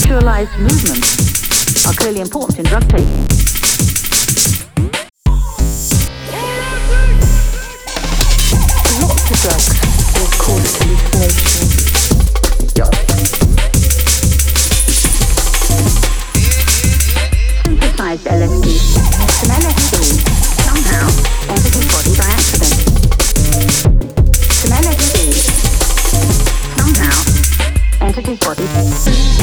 sexualized movements are clearly important in drug taking. Lots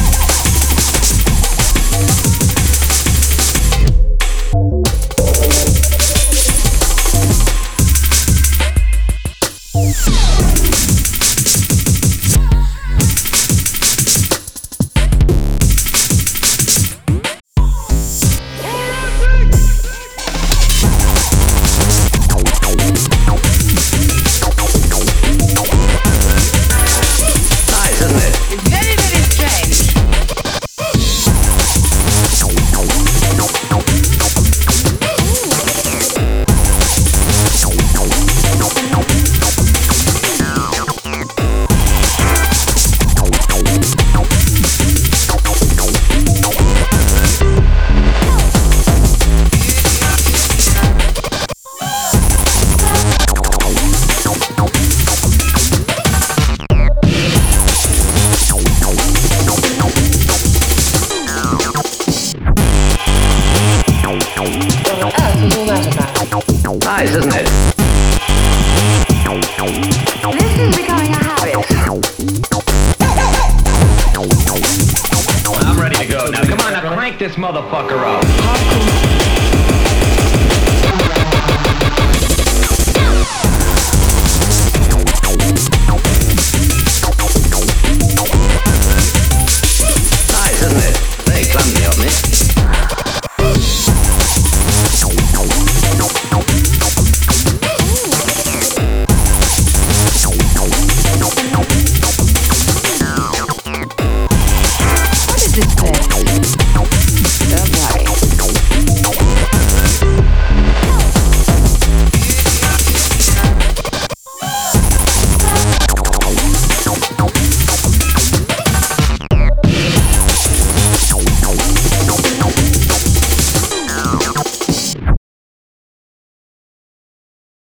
Nice, isn't it? This is becoming a habit. I'm ready to go. Now come on, now crank this motherfucker up.